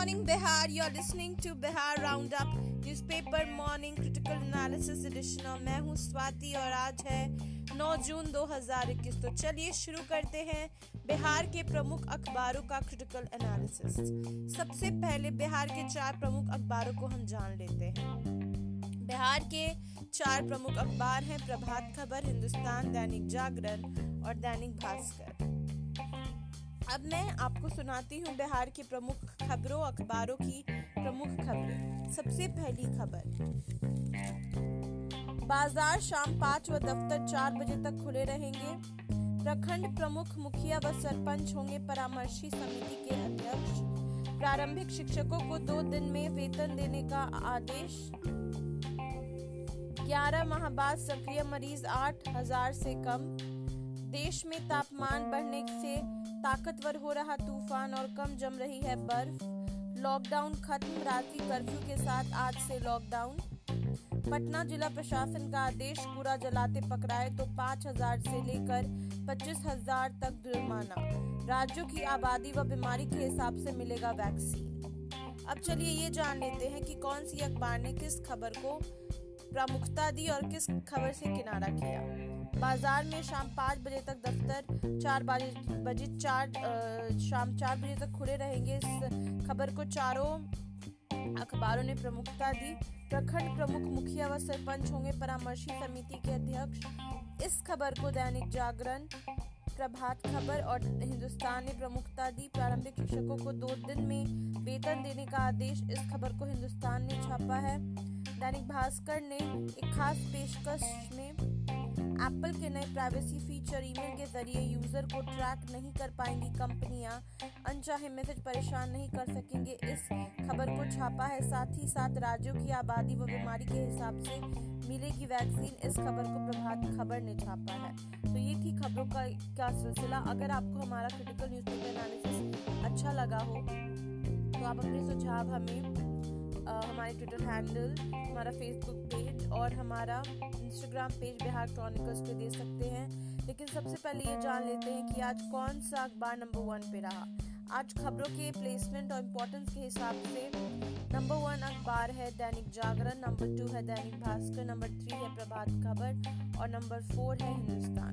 Namaskar. You're listening to Bihar Roundup newspaper morning critical analysis edition. और मैं हूँ स्वाति और आज है 9 जून 2021 तो चलिए शुरू करते हैं बिहार के प्रमुख अखबारों का क्रिटिकल एनालिसिस सबसे पहले बिहार के चार प्रमुख अखबारों को हम जान लेते हैं। बिहार के चार प्रमुख अखबार हैं प्रभात खबर, हिंदुस्तान, दैनिक जागरण और दैनिक भास्कर। अब मैं आपको सुनाती हूँ बिहार की प्रमुख खबरों, अखबारों की प्रमुख खबरें। सबसे पहली खबर। बाज़ार शाम पाँच व दफ्तर चार बजे तक खुले रहेंगे। प्रखंड प्रमुख मुखिया व सरपंच होंगे परामर्शी समिति के अध्यक्ष। प्रारंभिक शिक्षकों को दो दिन में वेतन देने का आदेश। ग्यारह माह बाद सक्रिय मरीज़ आठ हज़ार से कम। देश में तापमान बढ़ने से ताकतवर हो रहा तूफ़ान और कम जम रही है बर्फ़। लॉकडाउन खत्म रात्रि कर्फ्यू के साथ आज से लॉकडाउन। पटना जिला प्रशासन का आदेश पूरा जलाते पकड़ाए तो पाँच हज़ार से लेकर पच्चीस हज़ार तक जुर्माना। राज्यों की आबादी व बीमारी के हिसाब से मिलेगा वैक्सीन। अब चलिए ये जान लेते हैं कि कौन सी अखबार ने किस खबर को प्रमुखता दी और किस खबर से किनारा किया? बाज़ार में शाम पाँच बजे तक दफ्तर, चार बजे बजे चार शाम चार बजे तक खुले रहेंगे। इस खबर को चारों अखबारों ने प्रमुखता दी। प्रखंड प्रमुख मुखिया व सरपंच होंगे। परामर्शी समिति के अध्यक्ष। इस खबर को दैनिक जागरण, प्रभात खबर और हिंदुस्तान ने प्रमुखता दी। प्रारंभिक शिक्षकों को दो दिन में वेतन देने का आदेश। इस खबर को हिंदुस्तान ने छापा है। दैनिक भास्कर ने एक खास पेशकश में एप्पल के नए प्राइवेसी फीचर ईमेल के ज़रिए यूज़र को ट्रैक नहीं कर पाएँगी कंपनियाँ। अनचाहे मैसेज परेशान नहीं कर सकेंगे। इस खबर को छापा है। साथ ही साथ राज्यों की आबादी व बीमारी के हिसाब से मिलेगी वैक्सीन इस खबर को प्रभात खबर ने छापा है। तो ये थी खबरों का क्या सिलसिला। अगर आपको हमारा क्रिटिकल न्यूज़पेपर एनालिसिस अच्छा लगा हो तो आप अपने सुझाव हमें हमारे ट्विटर हैंडल हमारा फेसबुक पेज और हमारा इंस्टाग्राम पेज बिहार क्रॉनिकल्स पे दे सकते हैं। लेकिन सबसे पहले ये जान लेते हैं कि आज कौन सा अखबार नंबर वन पे रहा। आज खबरों के प्लेसमेंट और इम्पोर्टेंस के हिसाब से नंबर वन अखबार है दैनिक जागरण नंबर टू है दैनिक भास्कर नंबर थ्री है प्रभात खबर और नंबर फोर है हिंदुस्तान।